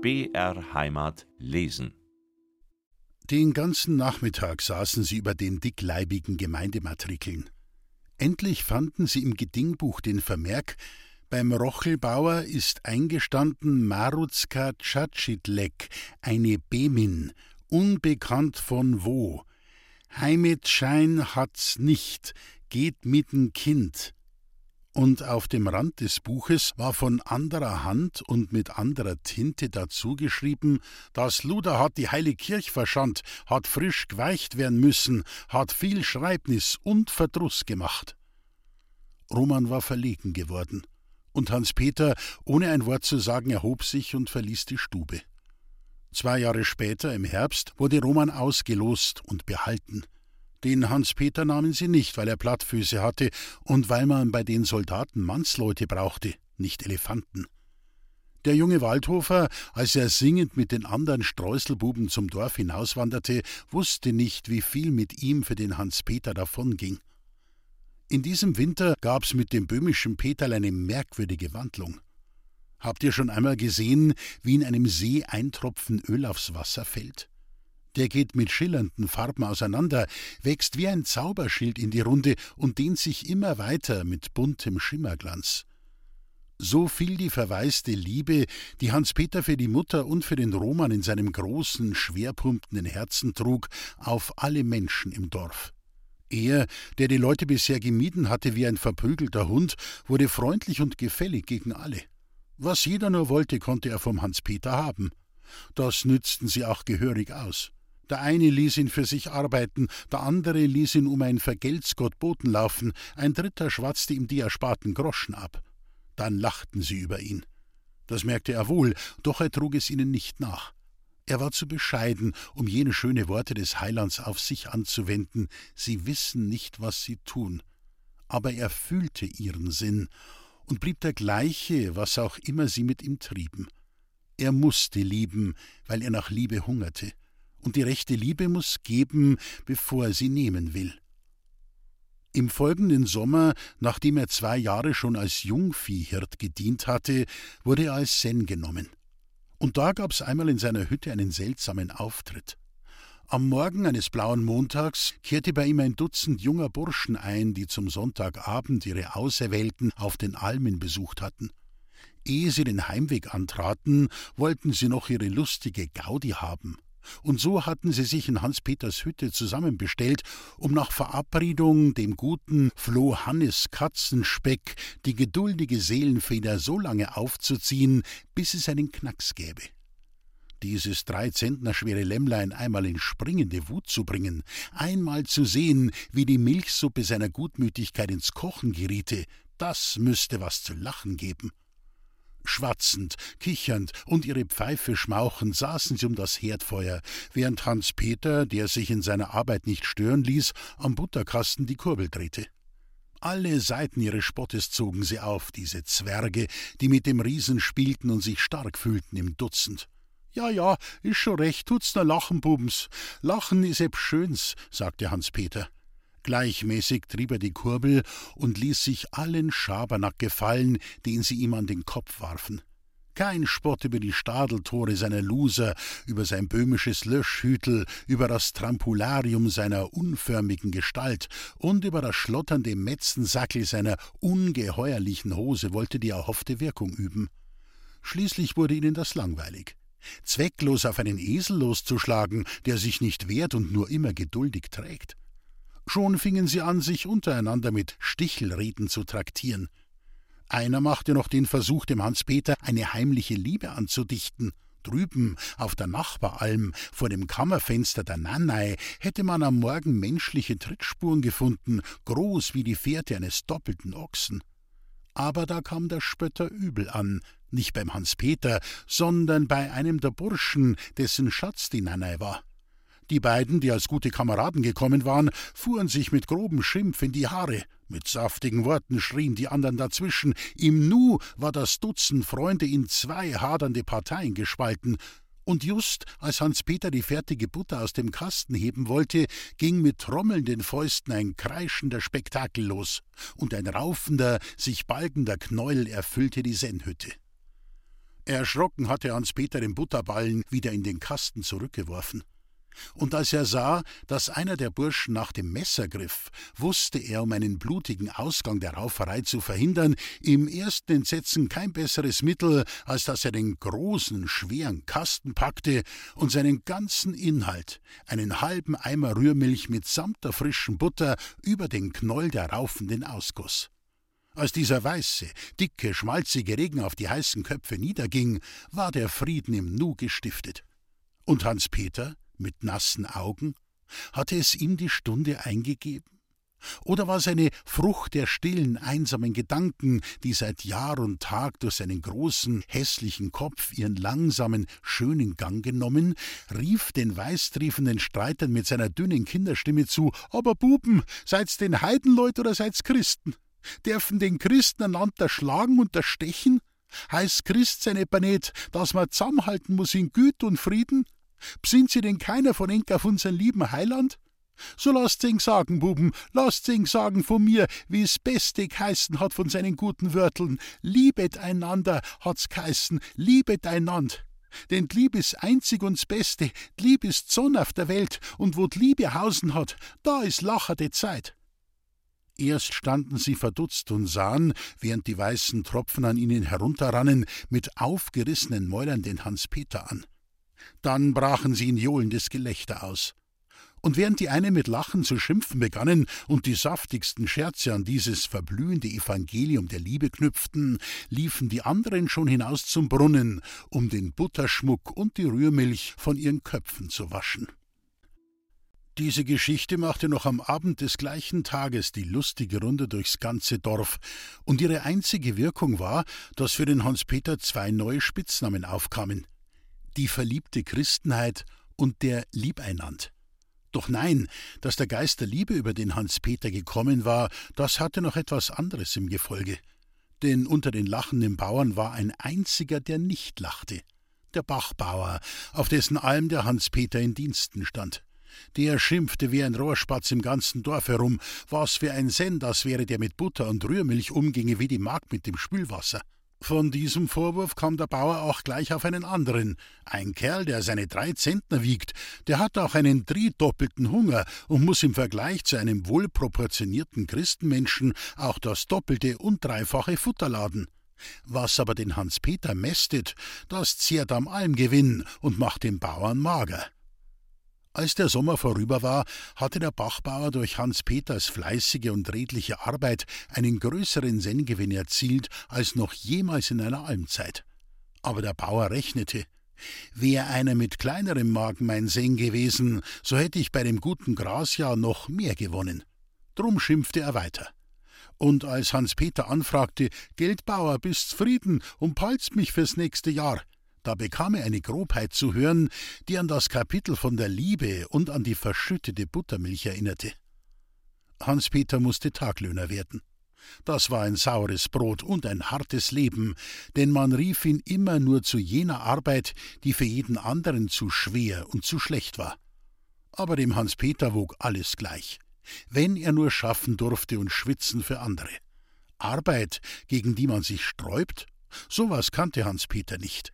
BR Heimat lesen. Den ganzen Nachmittag saßen sie über den dickleibigen Gemeindematrikeln. Endlich fanden sie im Gedingbuch den Vermerk, beim Rochelbauer ist eingestanden Maruzka Tschatschidlek, eine Bemin, unbekannt von wo. Heimetschein hat's nicht, geht mit'n Kind und auf dem Rand des Buches war von anderer Hand und mit anderer Tinte dazu geschrieben, das Luder hat die Heilige Kirch verschandt, hat frisch geweicht werden müssen, hat viel Schreibnis und Verdruss gemacht. Roman war verlegen geworden, und Hans-Peter, ohne ein Wort zu sagen, erhob sich und verließ die Stube. Zwei Jahre später, im Herbst, wurde Roman ausgelost und behalten – den Hans-Peter nahmen sie nicht, weil er Plattfüße hatte und weil man bei den Soldaten Mannsleute brauchte, nicht Elefanten. Der junge Waldhofer, als er singend mit den anderen Streuselbuben zum Dorf hinauswanderte, wusste nicht, wie viel mit ihm für den Hans-Peter davonging. In diesem Winter gab's mit dem böhmischen Peterl eine merkwürdige Wandlung. Habt ihr schon einmal gesehen, wie in einem See ein Tropfen Öl aufs Wasser fällt? Der geht mit schillernden Farben auseinander, wächst wie ein Zauberschild in die Runde und dehnt sich immer weiter mit buntem Schimmerglanz. So fiel die verwaiste Liebe, die Hans-Peter für die Mutter und für den Roman in seinem großen, schwerpumpenden Herzen trug, auf alle Menschen im Dorf. Er, der die Leute bisher gemieden hatte wie ein verprügelter Hund, wurde freundlich und gefällig gegen alle. Was jeder nur wollte, konnte er vom Hans-Peter haben. Das nützten sie auch gehörig aus. Der eine ließ ihn für sich arbeiten, der andere ließ ihn um ein Vergeltsgott Boten laufen, ein dritter schwatzte ihm die ersparten Groschen ab. Dann lachten sie über ihn. Das merkte er wohl, doch er trug es ihnen nicht nach. Er war zu bescheiden, um jene schöne Worte des Heilands auf sich anzuwenden, sie wissen nicht, was sie tun. Aber er fühlte ihren Sinn und blieb der gleiche, was auch immer sie mit ihm trieben. Er musste lieben, weil er nach Liebe hungerte und die rechte Liebe muss geben, bevor er sie nehmen will. Im folgenden Sommer, nachdem er zwei Jahre schon als Jungviehhirt gedient hatte, wurde er als Sen genommen. Und da gab's einmal in seiner Hütte einen seltsamen Auftritt. Am Morgen eines blauen Montags kehrte bei ihm ein Dutzend junger Burschen ein, die zum Sonntagabend ihre Auserwählten auf den Almen besucht hatten. Ehe sie den Heimweg antraten, wollten sie noch ihre lustige Gaudi haben. Und so hatten sie sich in Hans-Peters Hütte zusammenbestellt, um nach Verabredung dem guten Floh Hannes Katzenspeck die geduldige Seelenfeder so lange aufzuziehen, bis es einen Knacks gäbe. Dieses drei Zentner schwere Lämmlein einmal in springende Wut zu bringen, einmal zu sehen, wie die Milchsuppe seiner Gutmütigkeit ins Kochen geriete, das müsste was zu lachen geben. Schwatzend, kichernd und ihre Pfeife schmauchend saßen sie um das Herdfeuer, während Hans Peter, der sich in seiner Arbeit nicht stören ließ, am Butterkasten die Kurbel drehte. Alle Seiten ihres Spottes zogen sie auf, diese Zwerge, die mit dem Riesen spielten und sich stark fühlten im Dutzend. Ja, ja, ist schon recht, tut's nur lachen, Bubens. Lachen is eb schöns, sagte Hans Peter. Gleichmäßig trieb er die Kurbel und ließ sich allen Schabernack gefallen, den sie ihm an den Kopf warfen. Kein Spott über die Stadeltore seiner Loser, über sein böhmisches Löschhütel, über das Trampularium seiner unförmigen Gestalt und über das schlotternde Metzensackel seiner ungeheuerlichen Hose wollte die erhoffte Wirkung üben. Schließlich wurde ihnen das langweilig. Zwecklos auf einen Esel loszuschlagen, der sich nicht wehrt und nur immer geduldig trägt. Schon fingen sie an, sich untereinander mit Stichelreden zu traktieren. Einer machte noch den Versuch, dem Hans-Peter eine heimliche Liebe anzudichten. Drüben auf der Nachbaralm vor dem Kammerfenster der Nannei hätte man am Morgen menschliche Trittspuren gefunden, groß wie die Fährte eines doppelten Ochsen. Aber da kam der Spötter übel an, nicht beim Hans-Peter, sondern bei einem der Burschen, dessen Schatz die Nannei war. Die beiden, die als gute Kameraden gekommen waren, fuhren sich mit grobem Schimpf in die Haare. Mit saftigen Worten schrien die anderen dazwischen. Im Nu war das Dutzend Freunde in zwei hadernde Parteien gespalten. Und just als Hans-Peter die fertige Butter aus dem Kasten heben wollte, ging mit trommelnden Fäusten ein kreischender Spektakel los, und ein raufender, sich balgender Knäuel erfüllte die Sennhütte. Erschrocken hatte Hans-Peter den Butterballen wieder in den Kasten zurückgeworfen. Und als er sah, dass einer der Burschen nach dem Messer griff, wusste er, um einen blutigen Ausgang der Rauferei zu verhindern, im ersten Entsetzen kein besseres Mittel, als dass er den großen, schweren Kasten packte und seinen ganzen Inhalt, einen halben Eimer Rührmilch mitsamt der frischen Butter, über den Knoll der Raufenden ausgoss. Als dieser weiße, dicke, schmalzige Regen auf die heißen Köpfe niederging, war der Frieden im Nu gestiftet. Und Hans Peter, mit nassen Augen? Hatte es ihm die Stunde eingegeben? Oder war es eine Frucht der stillen, einsamen Gedanken, die seit Jahr und Tag durch seinen großen, hässlichen Kopf ihren langsamen, schönen Gang genommen, rief den weißtriefenden Streitern mit seiner dünnen Kinderstimme zu: Aber Buben, seid's den Heidenleut oder seid's Christen? Dürfen den Christen einander schlagen und erstechen? Heißt Christ seine nicht, dass man zusammenhalten muss in Güte und Frieden? Bsinnt sie denn keiner von Enk auf unseren lieben Heiland? So lasst ihn sagen, Buben, lasst ihn sagen von mir, wie es beste geheißen hat von seinen guten Wörteln. Liebet einander, hat's geheißen, liebet einand. Denn die Liebe ist einzig und das Beste, die Liebe ist Sonne auf der Welt, und wo Liebe Hausen hat, da ist lacherte Zeit. Erst standen sie verdutzt und sahen, während die weißen Tropfen an ihnen herunterrannen, mit aufgerissenen Mäulern den Hans-Peter an. Dann brachen sie in johlendes Gelächter aus. Und während die einen mit Lachen zu schimpfen begannen und die saftigsten Scherze an dieses verblühende Evangelium der Liebe knüpften, liefen die anderen schon hinaus zum Brunnen, um den Butterschmuck und die Rührmilch von ihren Köpfen zu waschen. Diese Geschichte machte noch am Abend des gleichen Tages die lustige Runde durchs ganze Dorf, und ihre einzige Wirkung war, dass für den Hans-Peter zwei neue Spitznamen aufkamen die verliebte Christenheit und der Liebeinand. Doch nein, dass der Geist der Liebe über den Hans-Peter gekommen war, das hatte noch etwas anderes im Gefolge. Denn unter den lachenden Bauern war ein einziger, der nicht lachte. Der Bachbauer, auf dessen Alm der Hans-Peter in Diensten stand. Der schimpfte wie ein Rohrspatz im ganzen Dorf herum, was für ein Senn das wäre, der mit Butter und Rührmilch umginge wie die Magd mit dem Spülwasser. Von diesem Vorwurf kam der Bauer auch gleich auf einen anderen. Ein Kerl, der seine drei Zentner wiegt, der hat auch einen driedoppelten Hunger und muss im Vergleich zu einem wohlproportionierten Christenmenschen auch das doppelte und dreifache Futter laden. Was aber den Hans-Peter mästet, das zehrt am Almgewinn und macht den Bauern mager. Als der Sommer vorüber war, hatte der Bachbauer durch Hans Peters fleißige und redliche Arbeit einen größeren Senngewinn erzielt als noch jemals in einer Almzeit. Aber der Bauer rechnete, Wär einer mit kleinerem Magen mein Senn gewesen, so hätte ich bei dem guten Grasjahr noch mehr gewonnen. Drum schimpfte er weiter. Und als Hans Peter anfragte, Geldbauer, bist's Frieden und palzt mich fürs nächste Jahr, da bekam er eine Grobheit zu hören, die an das Kapitel von der Liebe und an die verschüttete Buttermilch erinnerte. Hans-Peter musste Taglöhner werden. Das war ein saures Brot und ein hartes Leben, denn man rief ihn immer nur zu jener Arbeit, die für jeden anderen zu schwer und zu schlecht war. Aber dem Hans-Peter wog alles gleich, wenn er nur schaffen durfte und schwitzen für andere. Arbeit, gegen die man sich sträubt, sowas kannte Hans-Peter nicht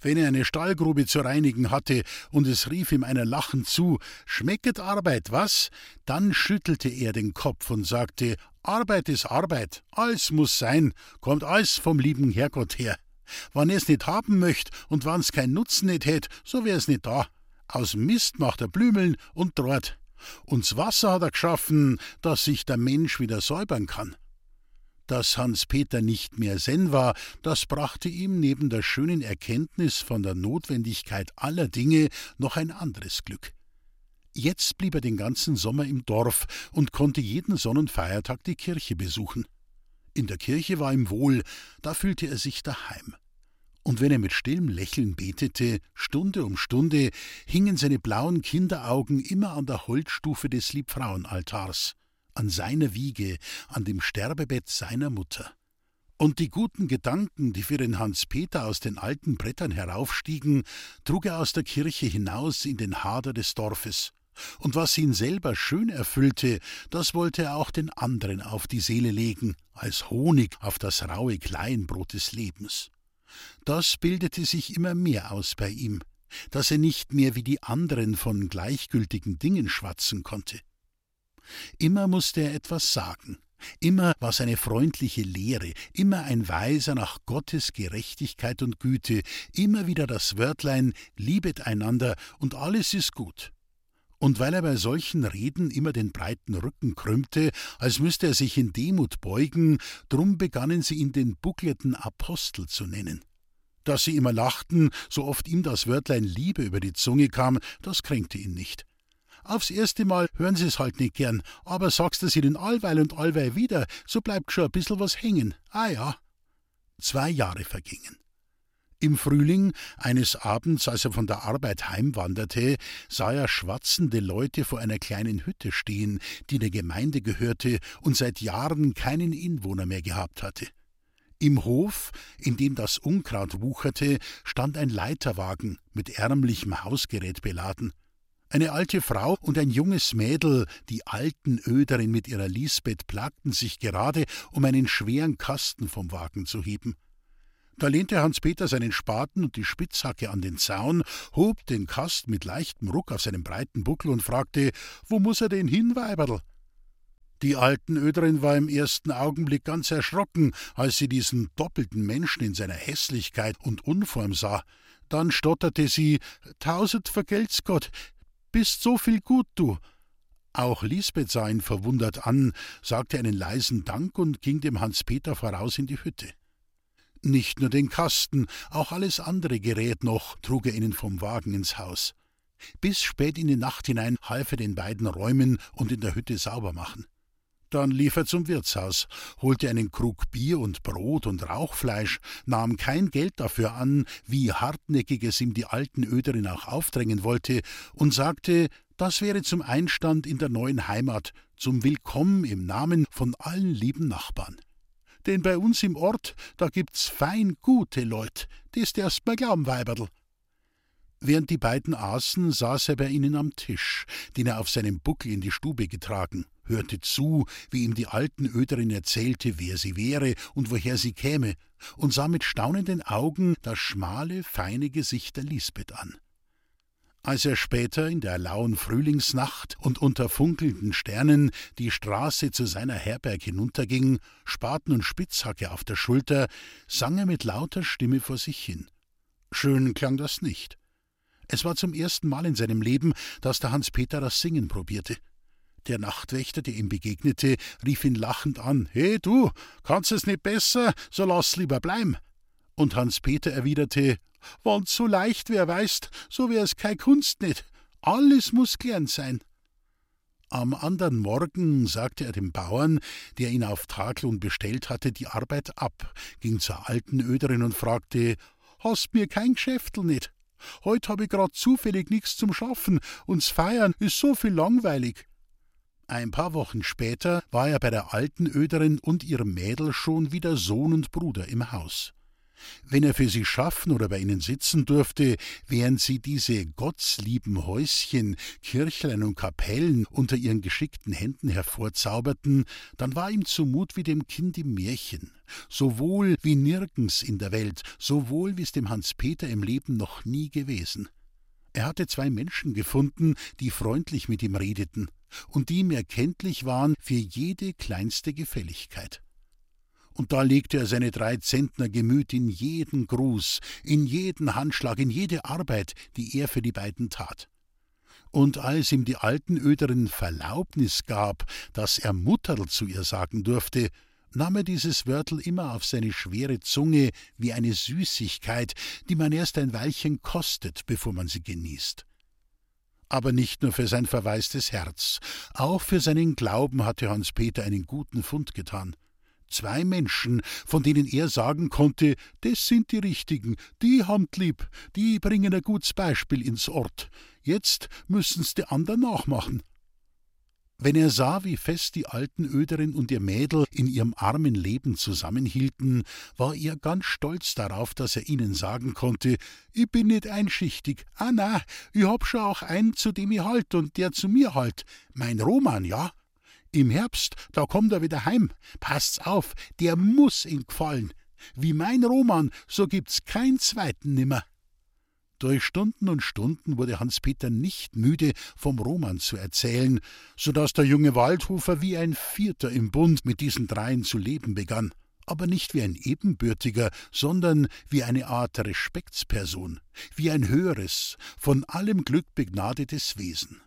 wenn er eine Stallgrube zu reinigen hatte, und es rief ihm einer lachend zu Schmecket Arbeit, was? Dann schüttelte er den Kopf und sagte Arbeit ist Arbeit, alles muss sein, kommt alles vom lieben Herrgott her. Wann er's nicht haben möcht und wann's kein Nutzen nicht hätt, so wär's nicht da. Aus Mist macht er Blümeln und dort. Und's Wasser hat er geschaffen, dass sich der Mensch wieder säubern kann. Dass Hans Peter nicht mehr Senn war, das brachte ihm neben der schönen Erkenntnis von der Notwendigkeit aller Dinge noch ein anderes Glück. Jetzt blieb er den ganzen Sommer im Dorf und konnte jeden Sonnenfeiertag die Kirche besuchen. In der Kirche war ihm wohl, da fühlte er sich daheim. Und wenn er mit stillem Lächeln betete, Stunde um Stunde, hingen seine blauen Kinderaugen immer an der Holzstufe des Liebfrauenaltars an seiner Wiege, an dem Sterbebett seiner Mutter. Und die guten Gedanken, die für den Hans Peter aus den alten Brettern heraufstiegen, trug er aus der Kirche hinaus in den Hader des Dorfes. Und was ihn selber schön erfüllte, das wollte er auch den anderen auf die Seele legen, als Honig auf das raue Kleinbrot des Lebens. Das bildete sich immer mehr aus bei ihm, dass er nicht mehr wie die anderen von gleichgültigen Dingen schwatzen konnte. Immer musste er etwas sagen, immer war seine freundliche Lehre, immer ein Weiser nach Gottes Gerechtigkeit und Güte, immer wieder das Wörtlein Liebet einander und alles ist gut. Und weil er bei solchen Reden immer den breiten Rücken krümmte, als müsste er sich in Demut beugen, drum begannen sie ihn den buckelten Apostel zu nennen. Dass sie immer lachten, so oft ihm das Wörtlein Liebe über die Zunge kam, das kränkte ihn nicht. Aufs erste Mal hören sie es halt nicht gern, aber sagst du es ihnen allweil und allweil wieder, so bleibt schon ein bissel was hängen. Ah ja. Zwei Jahre vergingen. Im Frühling, eines Abends, als er von der Arbeit heimwanderte, sah er schwatzende Leute vor einer kleinen Hütte stehen, die der Gemeinde gehörte und seit Jahren keinen Inwohner mehr gehabt hatte. Im Hof, in dem das Unkraut wucherte, stand ein Leiterwagen mit ärmlichem Hausgerät beladen. Eine alte Frau und ein junges Mädel, die alten Öderin mit ihrer Lisbeth, plagten sich gerade, um einen schweren Kasten vom Wagen zu heben. Da lehnte Hans-Peter seinen Spaten und die Spitzhacke an den Zaun, hob den Kasten mit leichtem Ruck auf seinem breiten Buckel und fragte: Wo muss er denn hin, Weiberl? Die alten Öderin war im ersten Augenblick ganz erschrocken, als sie diesen doppelten Menschen in seiner Hässlichkeit und Unform sah. Dann stotterte sie: Tausend vergelt's Gott, bist so viel gut, du. Auch Lisbeth sah ihn verwundert an, sagte einen leisen Dank und ging dem Hans-Peter voraus in die Hütte. Nicht nur den Kasten, auch alles andere Gerät noch trug er ihnen vom Wagen ins Haus. Bis spät in die Nacht hinein half er den beiden räumen und in der Hütte sauber machen. Dann lief er zum Wirtshaus, holte einen Krug Bier und Brot und Rauchfleisch, nahm kein Geld dafür an, wie hartnäckig es ihm die alten Öderin auch aufdrängen wollte, und sagte, das wäre zum Einstand in der neuen Heimat, zum Willkommen im Namen von allen lieben Nachbarn denn bei uns im Ort, da gibt's fein gute Leut, das derst mal glauben, Weiberl. Während die beiden aßen, saß er bei ihnen am Tisch, den er auf seinem Buckel in die Stube getragen, hörte zu, wie ihm die alten Öderin erzählte, wer sie wäre und woher sie käme, und sah mit staunenden Augen das schmale, feine Gesicht der Lisbeth an. Als er später in der lauen Frühlingsnacht und unter funkelnden Sternen die Straße zu seiner Herberg hinunterging, Spaten und Spitzhacke auf der Schulter, sang er mit lauter Stimme vor sich hin. Schön klang das nicht. Es war zum ersten Mal in seinem Leben, dass der Hans-Peter das Singen probierte. Der Nachtwächter, der ihm begegnete, rief ihn lachend an: He, du, kannst es nicht besser, so lass lieber bleiben. Und Hans-Peter erwiderte: Wann's so leicht wär, weißt, so wär's kei Kunst nicht. Alles muss gelernt sein. Am andern Morgen sagte er dem Bauern, der ihn auf Tagelung bestellt hatte, die Arbeit ab, ging zur alten Öderin und fragte: Hast mir kein Geschäftl nicht? Heut hab ich grad zufällig nix zum Schaffen, und's Feiern ist so viel langweilig. Ein paar Wochen später war er bei der alten Öderin und ihrem Mädel schon wieder Sohn und Bruder im Haus. Wenn er für sie schaffen oder bei ihnen sitzen durfte, während sie diese gottslieben Häuschen, Kirchlein und Kapellen unter ihren geschickten Händen hervorzauberten, dann war ihm zumut wie dem Kind im Märchen, so wohl wie nirgends in der Welt, so wohl wie es dem Hans Peter im Leben noch nie gewesen. Er hatte zwei Menschen gefunden, die freundlich mit ihm redeten und die ihm erkenntlich waren für jede kleinste Gefälligkeit und da legte er seine drei Zentner Gemüt in jeden Gruß, in jeden Handschlag, in jede Arbeit, die er für die beiden tat. Und als ihm die alten Öderin Verlaubnis gab, dass er Mutterl zu ihr sagen durfte, nahm er dieses Wörtel immer auf seine schwere Zunge wie eine Süßigkeit, die man erst ein Weilchen kostet, bevor man sie genießt. Aber nicht nur für sein verwaistes Herz, auch für seinen Glauben hatte Hans Peter einen guten Fund getan. Zwei Menschen, von denen er sagen konnte, das sind die Richtigen, die haben't lieb, die bringen ein gutes Beispiel ins Ort. Jetzt müssen's die anderen nachmachen. Wenn er sah, wie fest die alten Öderin und ihr Mädel in ihrem armen Leben zusammenhielten, war er ganz stolz darauf, dass er ihnen sagen konnte, ich bin nicht einschichtig, ah na, ich hab schon auch einen, zu dem ich halt und der zu mir halt, mein Roman, ja, im Herbst, da kommt er wieder heim. Passt's auf, der muss ihn gefallen. Wie mein Roman, so gibt's keinen zweiten nimmer. Durch Stunden und Stunden wurde Hans-Peter nicht müde, vom Roman zu erzählen, so dass der junge Waldhofer wie ein Vierter im Bund mit diesen dreien zu leben begann aber nicht wie ein ebenbürtiger, sondern wie eine Art Respektsperson, wie ein höheres, von allem Glück begnadetes Wesen.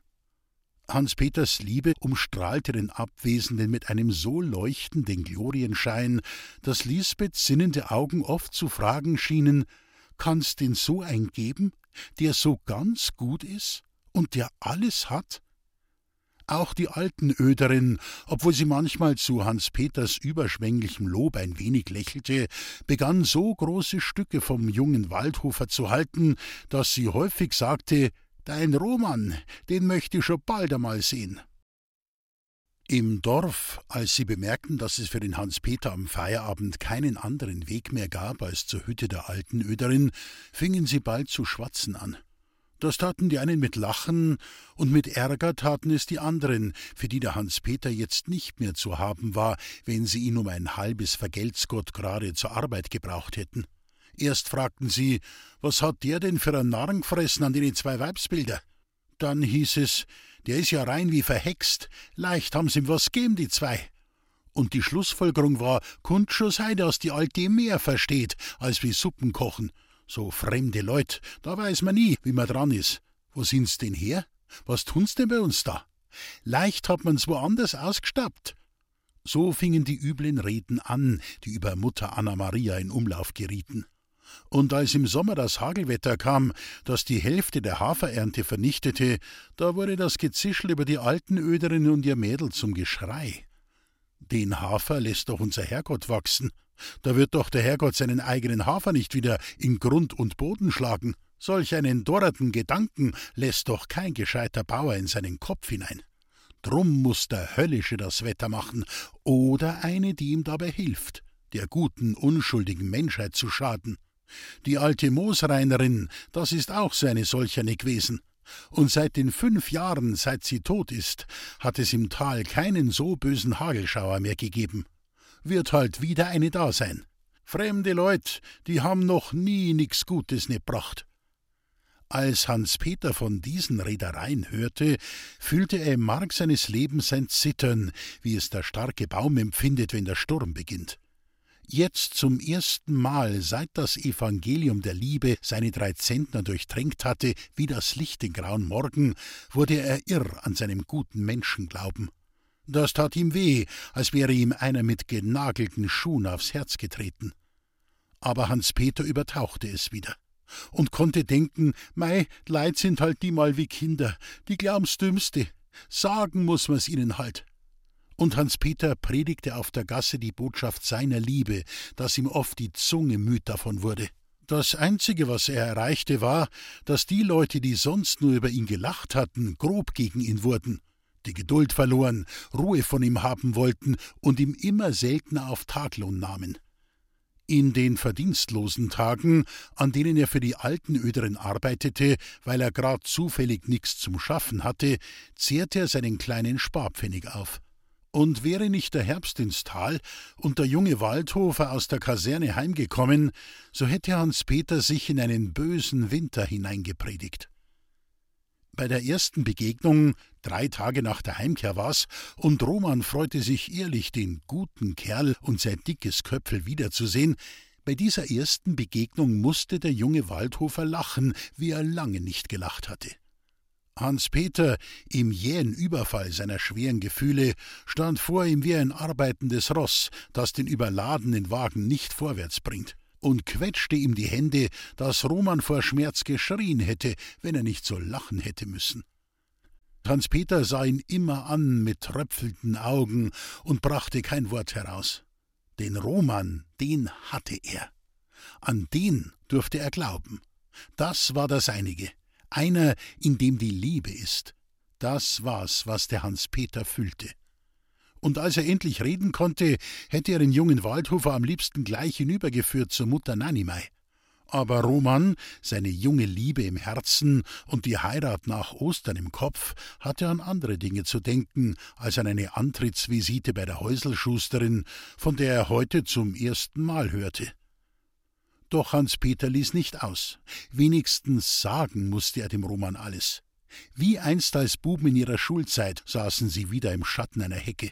Hans Peters Liebe umstrahlte den Abwesenden mit einem so leuchtenden Glorienschein, dass Lisbeths sinnende Augen oft zu fragen schienen: Kann's denn so ein geben, der so ganz gut ist und der alles hat? Auch die alten Öderin, obwohl sie manchmal zu Hans Peters überschwänglichem Lob ein wenig lächelte, begann so große Stücke vom jungen Waldhofer zu halten, dass sie häufig sagte: Dein Roman, den möchte ich schon bald einmal sehen. Im Dorf, als sie bemerkten, dass es für den Hans-Peter am Feierabend keinen anderen Weg mehr gab als zur Hütte der alten Öderin, fingen sie bald zu schwatzen an. Das taten die einen mit Lachen, und mit Ärger taten es die anderen, für die der Hans-Peter jetzt nicht mehr zu haben war, wenn sie ihn um ein halbes Vergeltsgott gerade zur Arbeit gebraucht hätten. Erst fragten sie, was hat der denn für ein Narren gefressen an den zwei Weibsbilder? Dann hieß es, der ist ja rein wie verhext, leicht haben's ihm was gegeben, die zwei. Und die Schlussfolgerung war, kund sei, dass die Alte mehr versteht, als wie Suppen kochen, so fremde Leut, da weiß man nie, wie man dran ist. Wo sind's denn her? Was tun's denn bei uns da? Leicht hat man's woanders ausgestappt. So fingen die üblen Reden an, die über Mutter Anna Maria in Umlauf gerieten. Und als im Sommer das Hagelwetter kam, das die Hälfte der Haferernte vernichtete, da wurde das Gezischel über die alten Öderinnen und ihr Mädel zum Geschrei. Den Hafer lässt doch unser Herrgott wachsen. Da wird doch der Herrgott seinen eigenen Hafer nicht wieder in Grund und Boden schlagen. Solch einen dorreten Gedanken lässt doch kein gescheiter Bauer in seinen Kopf hinein. Drum muss der Höllische das Wetter machen, oder eine, die ihm dabei hilft, der guten, unschuldigen Menschheit zu schaden. Die alte Moosreinerin, das ist auch so eine solcherne gewesen. Und seit den fünf Jahren, seit sie tot ist, hat es im Tal keinen so bösen Hagelschauer mehr gegeben wird halt wieder eine da sein. Fremde Leut, die haben noch nie nix Gutes ne bracht. Als Hans Peter von diesen Redereien hörte, fühlte er im Mark seines Lebens ein Zittern, wie es der starke Baum empfindet, wenn der Sturm beginnt. Jetzt zum ersten Mal, seit das Evangelium der Liebe seine drei Zentner durchtränkt hatte, wie das Licht den grauen Morgen, wurde er irr an seinem guten Menschenglauben. Das tat ihm weh, als wäre ihm einer mit genagelten Schuhen aufs Herz getreten. Aber Hans Peter übertauchte es wieder und konnte denken, mei, Leid sind halt die mal wie Kinder, die glauben's Dümmste. Sagen muss man's ihnen halt. Und Hans Peter predigte auf der Gasse die Botschaft seiner Liebe, dass ihm oft die Zunge müd davon wurde. Das Einzige, was er erreichte, war, dass die Leute, die sonst nur über ihn gelacht hatten, grob gegen ihn wurden die Geduld verloren, Ruhe von ihm haben wollten und ihm immer seltener auf Taglohn nahmen. In den verdienstlosen Tagen, an denen er für die alten Öderen arbeitete, weil er grad zufällig nichts zum Schaffen hatte, zehrte er seinen kleinen Sparpfennig auf. Und wäre nicht der Herbst ins Tal und der junge Waldhofer aus der Kaserne heimgekommen, so hätte Hans Peter sich in einen bösen Winter hineingepredigt. Bei der ersten Begegnung, drei Tage nach der Heimkehr war's, und Roman freute sich ehrlich, den guten Kerl und sein dickes Köpfel wiederzusehen, bei dieser ersten Begegnung musste der junge Waldhofer lachen, wie er lange nicht gelacht hatte. Hans Peter, im jähen Überfall seiner schweren Gefühle, stand vor ihm wie ein arbeitendes Ross, das den überladenen Wagen nicht vorwärts bringt und quetschte ihm die Hände, dass Roman vor Schmerz geschrien hätte, wenn er nicht so lachen hätte müssen. Hans Peter sah ihn immer an mit tröpfelnden Augen und brachte kein Wort heraus. Den Roman, den hatte er. An den durfte er glauben. Das war das Einige. Einer, in dem die Liebe ist. Das war's, was der Hans Peter fühlte und als er endlich reden konnte, hätte er den jungen Waldhofer am liebsten gleich hinübergeführt zur Mutter Nanimei. Aber Roman, seine junge Liebe im Herzen und die Heirat nach Ostern im Kopf, hatte an andere Dinge zu denken als an eine Antrittsvisite bei der Häuselschusterin, von der er heute zum ersten Mal hörte. Doch Hans-Peter ließ nicht aus. Wenigstens sagen musste er dem Roman alles. Wie einst als Buben in ihrer Schulzeit saßen sie wieder im Schatten einer Hecke.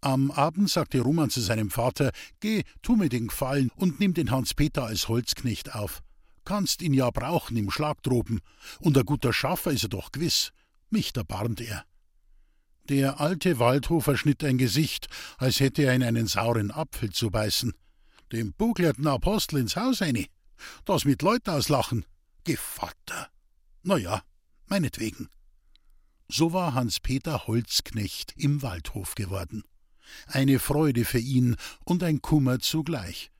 Am Abend sagte Roman zu seinem Vater: Geh, tu mir den Gefallen und nimm den Hans-Peter als Holzknecht auf. Kannst ihn ja brauchen im Schlagtroben. Und ein guter Schaffer ist er doch gewiss. Mich erbarmt er. Der alte Waldhofer schnitt ein Gesicht, als hätte er in einen sauren Apfel zu beißen dem buglierten Apostel ins Haus eine. Das mit Leut auslachen. Gevatter. Na ja, meinetwegen. So war Hans-Peter Holzknecht im Waldhof geworden. Eine Freude für ihn und ein Kummer zugleich.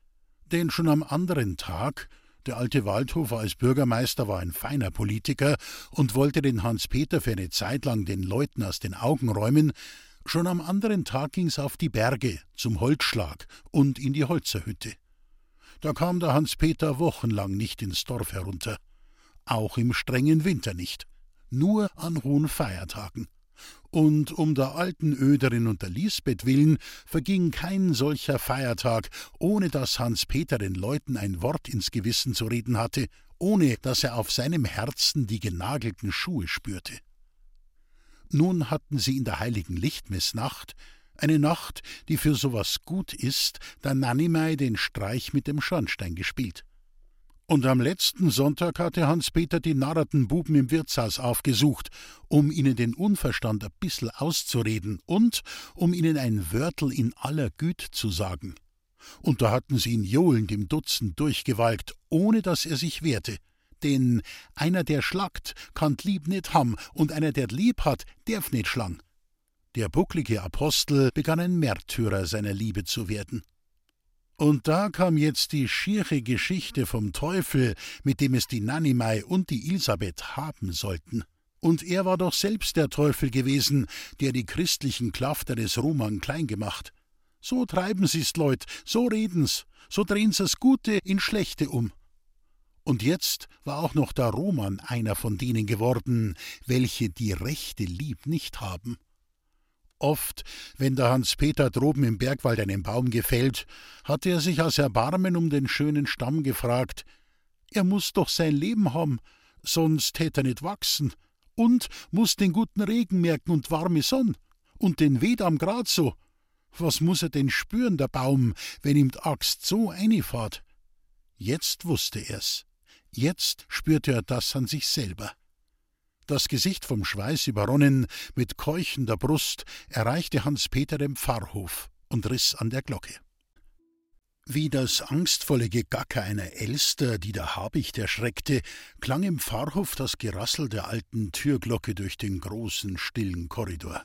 Denn schon am anderen Tag, der alte Waldhofer als Bürgermeister war ein feiner Politiker und wollte den Hans-Peter für eine Zeit lang den Leuten aus den Augen räumen, Schon am anderen Tag ging's auf die Berge zum Holzschlag und in die Holzerhütte. Da kam der Hans-Peter wochenlang nicht ins Dorf herunter. Auch im strengen Winter nicht. Nur an hohen Feiertagen. Und um der alten Öderin und der Lisbeth willen verging kein solcher Feiertag, ohne dass Hans-Peter den Leuten ein Wort ins Gewissen zu reden hatte, ohne dass er auf seinem Herzen die genagelten Schuhe spürte. Nun hatten sie in der heiligen Lichtmessnacht, eine Nacht, die für so was gut ist, der Nanimei den Streich mit dem Schornstein gespielt. Und am letzten Sonntag hatte Hans-Peter die narrten Buben im Wirtshaus aufgesucht, um ihnen den Unverstand ein bissel auszureden und um ihnen ein Wörtel in aller Güte zu sagen. Und da hatten sie ihn johlend im Dutzend durchgewalkt, ohne dass er sich wehrte denn einer, der schlagt, kann lieb nicht ham, und einer, der lieb hat, darf nicht schlang. Der bucklige Apostel begann ein Märtyrer seiner Liebe zu werden. Und da kam jetzt die schiere Geschichte vom Teufel, mit dem es die Nanimei und die Elisabeth haben sollten. Und er war doch selbst der Teufel gewesen, der die christlichen Klafter des Roman klein gemacht. So treiben sie's, Leut, so reden's, so drehen's das Gute in Schlechte um. Und jetzt war auch noch der Roman einer von denen geworden, welche die rechte Lieb nicht haben. Oft, wenn der Hans-Peter droben im Bergwald einen Baum gefällt, hatte er sich aus Erbarmen um den schönen Stamm gefragt: Er muss doch sein Leben haben, sonst hätt er nicht wachsen, und muss den guten Regen merken und warme Sonn, und den Wedam grad so. Was muss er denn spüren, der Baum, wenn ihm d'Axt so einfahrt? Jetzt wusste er's. Jetzt spürte er das an sich selber. Das Gesicht vom Schweiß überronnen, mit keuchender Brust, erreichte Hans-Peter den Pfarrhof und riss an der Glocke. Wie das angstvolle Gegacker einer Elster, die der Habicht erschreckte, klang im Pfarrhof das Gerassel der alten Türglocke durch den großen, stillen Korridor.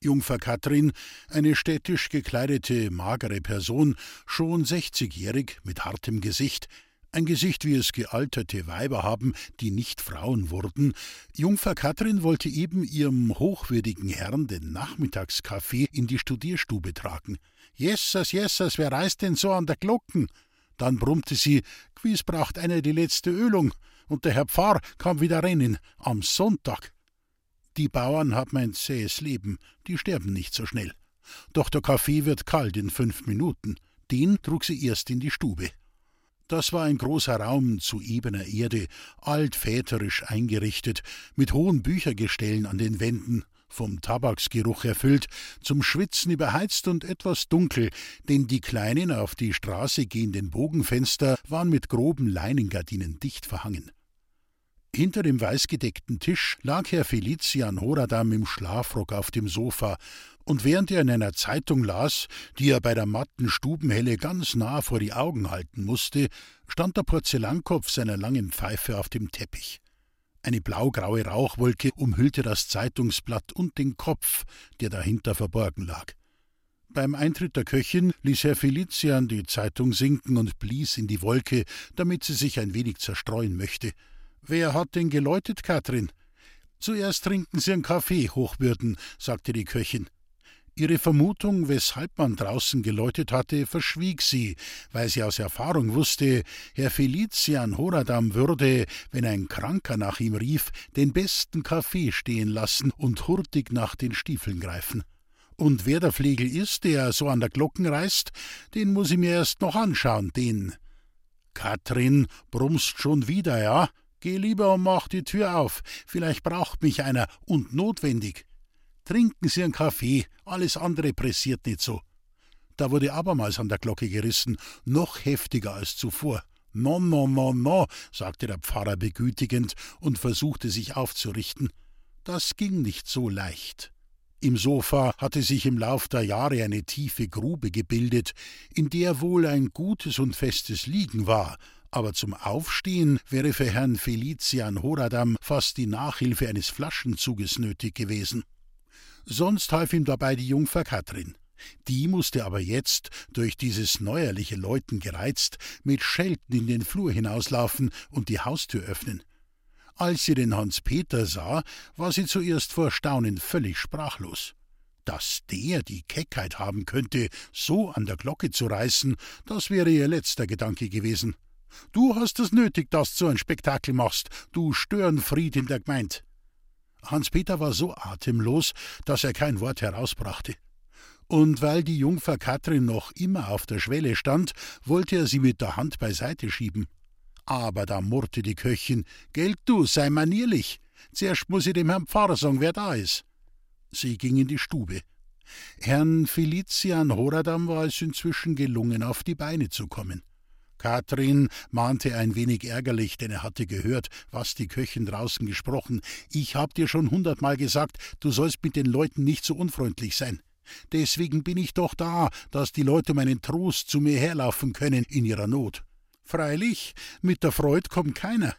Jungfer Katrin, eine städtisch gekleidete, magere Person, schon sechzigjährig, mit hartem Gesicht, ein Gesicht, wie es gealterte Weiber haben, die nicht Frauen wurden. Jungfer Katrin wollte eben ihrem hochwürdigen Herrn den Nachmittagskaffee in die Studierstube tragen. Jessas, Jessas, wer reißt denn so an der Glocken? Dann brummte sie, gewiss braucht einer die letzte Ölung, und der Herr Pfarr kam wieder rennen, am Sonntag. Die Bauern haben ein zähes Leben, die sterben nicht so schnell. Doch der Kaffee wird kalt in fünf Minuten. Den trug sie erst in die Stube. Das war ein großer Raum zu ebener Erde, altväterisch eingerichtet, mit hohen Büchergestellen an den Wänden, vom Tabaksgeruch erfüllt, zum Schwitzen überheizt und etwas dunkel, denn die kleinen auf die Straße gehenden Bogenfenster waren mit groben Leinengardinen dicht verhangen. Hinter dem weißgedeckten Tisch lag Herr Felician Horadam im Schlafrock auf dem Sofa, und während er in einer Zeitung las, die er bei der matten Stubenhelle ganz nah vor die Augen halten musste, stand der Porzellankopf seiner langen Pfeife auf dem Teppich. Eine blaugraue Rauchwolke umhüllte das Zeitungsblatt und den Kopf, der dahinter verborgen lag. Beim Eintritt der Köchin ließ Herr Felician die Zeitung sinken und blies in die Wolke, damit sie sich ein wenig zerstreuen möchte. Wer hat denn geläutet, Katrin? Zuerst trinken Sie einen Kaffee, Hochwürden, sagte die Köchin. Ihre Vermutung, weshalb man draußen geläutet hatte, verschwieg sie, weil sie aus Erfahrung wusste, Herr Felician Horadam würde, wenn ein Kranker nach ihm rief, den besten Kaffee stehen lassen und hurtig nach den Stiefeln greifen. Und wer der Flegel ist, der so an der Glocken reißt, den muss ich mir erst noch anschauen, den Katrin, brummst schon wieder, ja? Geh lieber und mach die Tür auf. Vielleicht braucht mich einer und notwendig. Trinken Sie einen Kaffee, alles andere pressiert nicht so. Da wurde abermals an der Glocke gerissen, noch heftiger als zuvor. No, no, no, no, sagte der Pfarrer begütigend und versuchte sich aufzurichten. Das ging nicht so leicht. Im Sofa hatte sich im Lauf der Jahre eine tiefe Grube gebildet, in der wohl ein gutes und festes Liegen war, aber zum Aufstehen wäre für Herrn Felician Horadam fast die Nachhilfe eines Flaschenzuges nötig gewesen. Sonst half ihm dabei die Jungfer Katrin. Die musste aber jetzt, durch dieses neuerliche Läuten gereizt, mit Schelten in den Flur hinauslaufen und die Haustür öffnen. Als sie den Hans Peter sah, war sie zuerst vor Staunen völlig sprachlos. Dass der die Keckheit haben könnte, so an der Glocke zu reißen, das wäre ihr letzter Gedanke gewesen. Du hast es nötig, dass du ein Spektakel machst, du Störenfried in der Gemeinde. Hans Peter war so atemlos, dass er kein Wort herausbrachte. Und weil die Jungfer Katrin noch immer auf der Schwelle stand, wollte er sie mit der Hand beiseite schieben. Aber da murrte die Köchin: Geld du, sei manierlich. Zuerst muss ich dem Herrn Pfarrer sagen, wer da ist. Sie ging in die Stube. Herrn Felician Horadam war es inzwischen gelungen, auf die Beine zu kommen. Katrin mahnte ein wenig ärgerlich, denn er hatte gehört, was die Köchin draußen gesprochen. Ich hab dir schon hundertmal gesagt, du sollst mit den Leuten nicht so unfreundlich sein. Deswegen bin ich doch da, dass die Leute um einen Trost zu mir herlaufen können in ihrer Not. Freilich, mit der Freud kommt keiner.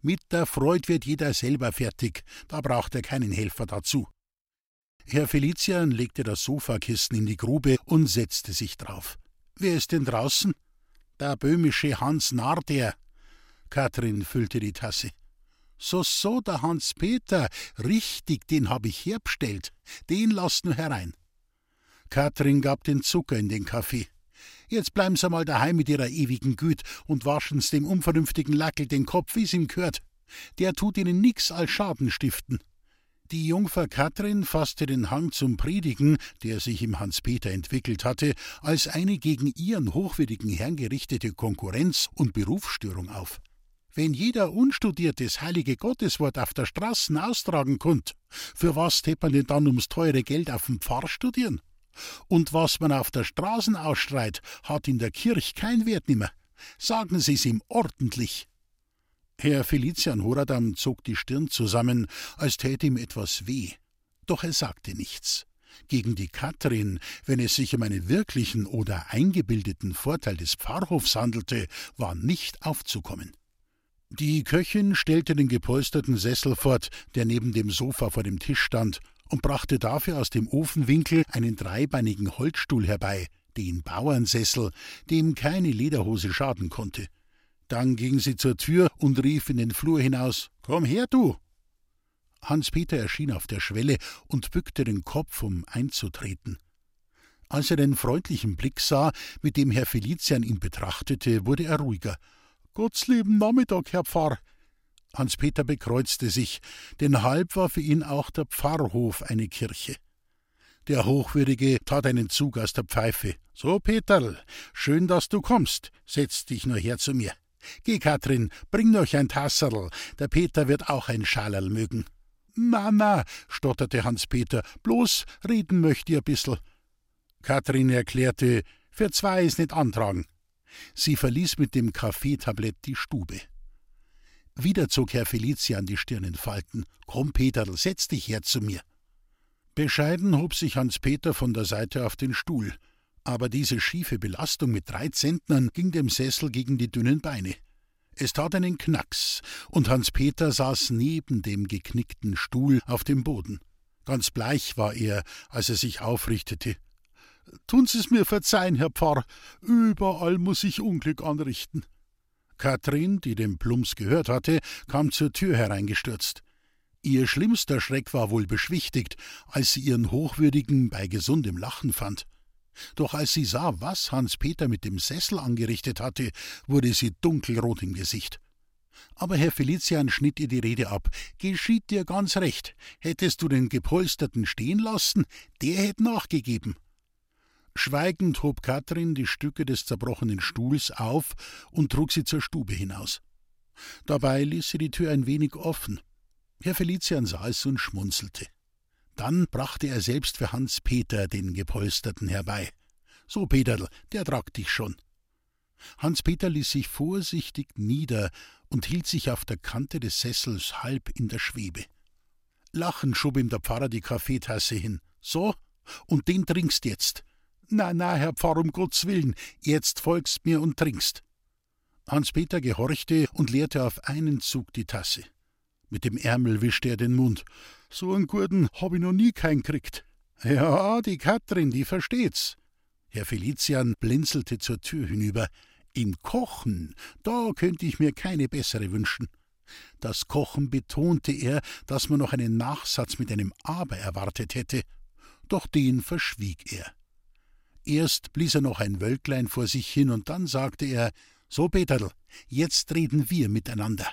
Mit der Freud wird jeder selber fertig, da braucht er keinen Helfer dazu. Herr Felician legte das Sofakissen in die Grube und setzte sich drauf. Wer ist denn draußen? Der böhmische Hans Narder. Katrin füllte die Tasse. So, so, der Hans Peter, richtig, den hab ich herbestellt. Den lass nur herein. Katrin gab den Zucker in den Kaffee. Jetzt bleiben Sie mal daheim mit Ihrer ewigen Güt und waschen's dem unvernünftigen Lackel den Kopf, wie's ihm gehört. Der tut Ihnen nix als Schaden stiften. Die Jungfer Katrin fasste den Hang zum Predigen, der sich im Hans-Peter entwickelt hatte, als eine gegen ihren hochwürdigen Herrn gerichtete Konkurrenz und Berufsstörung auf. Wenn jeder unstudiertes heilige Gotteswort auf der Straßen austragen konnt, für was tätt man denn dann ums teure Geld auf dem Pfarr studieren? Und was man auf der Straßen ausstreit, hat in der Kirch kein Wert nimmer. Sagen Sie's ihm ordentlich. Herr Felician Horadam zog die Stirn zusammen, als täte ihm etwas weh. Doch er sagte nichts. Gegen die Katrin, wenn es sich um einen wirklichen oder eingebildeten Vorteil des Pfarrhofs handelte, war nicht aufzukommen. Die Köchin stellte den gepolsterten Sessel fort, der neben dem Sofa vor dem Tisch stand, und brachte dafür aus dem Ofenwinkel einen dreibeinigen Holzstuhl herbei, den Bauernsessel, dem keine Lederhose schaden konnte. Dann ging sie zur Tür und rief in den Flur hinaus Komm her, du. Hans Peter erschien auf der Schwelle und bückte den Kopf, um einzutreten. Als er den freundlichen Blick sah, mit dem Herr Felician ihn betrachtete, wurde er ruhiger. Gott's lieben Nachmittag, Herr Pfarr. Hans-Peter bekreuzte sich, denn halb war für ihn auch der Pfarrhof eine Kirche. Der Hochwürdige tat einen Zug aus der Pfeife. So, Peterl, schön, dass du kommst. Setz dich nur her zu mir. Geh, Katrin, bring euch ein Tasserl. Der Peter wird auch ein Schalerl mögen. Na, stotterte Hans-Peter, bloß reden möcht ihr bissel. Katrin erklärte, für zwei ist nicht antragen. Sie verließ mit dem Kaffeetablett die Stube. Wieder zog Herr Felician die Stirn in Falten. Komm, Peterl, setz dich her zu mir. Bescheiden hob sich Hans Peter von der Seite auf den Stuhl, aber diese schiefe Belastung mit drei Zentnern ging dem Sessel gegen die dünnen Beine. Es tat einen Knacks, und Hans Peter saß neben dem geknickten Stuhl auf dem Boden. Ganz bleich war er, als er sich aufrichtete. Tun Sie's mir verzeihen, Herr Pfarr, überall muss ich Unglück anrichten. Katrin, die den Plumps gehört hatte, kam zur Tür hereingestürzt. Ihr schlimmster Schreck war wohl beschwichtigt, als sie ihren Hochwürdigen bei gesundem Lachen fand. Doch als sie sah, was Hans Peter mit dem Sessel angerichtet hatte, wurde sie dunkelrot im Gesicht. Aber Herr Felician schnitt ihr die Rede ab. Geschieht dir ganz recht. Hättest du den Gepolsterten stehen lassen, der hätte nachgegeben. Schweigend hob Katrin die Stücke des zerbrochenen Stuhls auf und trug sie zur Stube hinaus. Dabei ließ sie die Tür ein wenig offen. Herr Felician sah es und schmunzelte. Dann brachte er selbst für Hans Peter den Gepolsterten herbei. So, Peterl, der tragt dich schon. Hans Peter ließ sich vorsichtig nieder und hielt sich auf der Kante des Sessels halb in der Schwebe. Lachend schob ihm der Pfarrer die Kaffeetasse hin. So, und den trinkst jetzt. Na, na, Herr Pfarrer, um Gottes Willen, jetzt folgst mir und trinkst. Hans-Peter gehorchte und leerte auf einen Zug die Tasse. Mit dem Ärmel wischte er den Mund. So einen guten hab ich noch nie keinen kriegt. Ja, die Katrin, die versteht's. Herr Felician blinzelte zur Tür hinüber. Im Kochen, da könnte ich mir keine bessere wünschen. Das Kochen betonte er, dass man noch einen Nachsatz mit einem Aber erwartet hätte. Doch den verschwieg er. Erst blies er noch ein Wölklein vor sich hin und dann sagte er: So, Peterl, jetzt reden wir miteinander.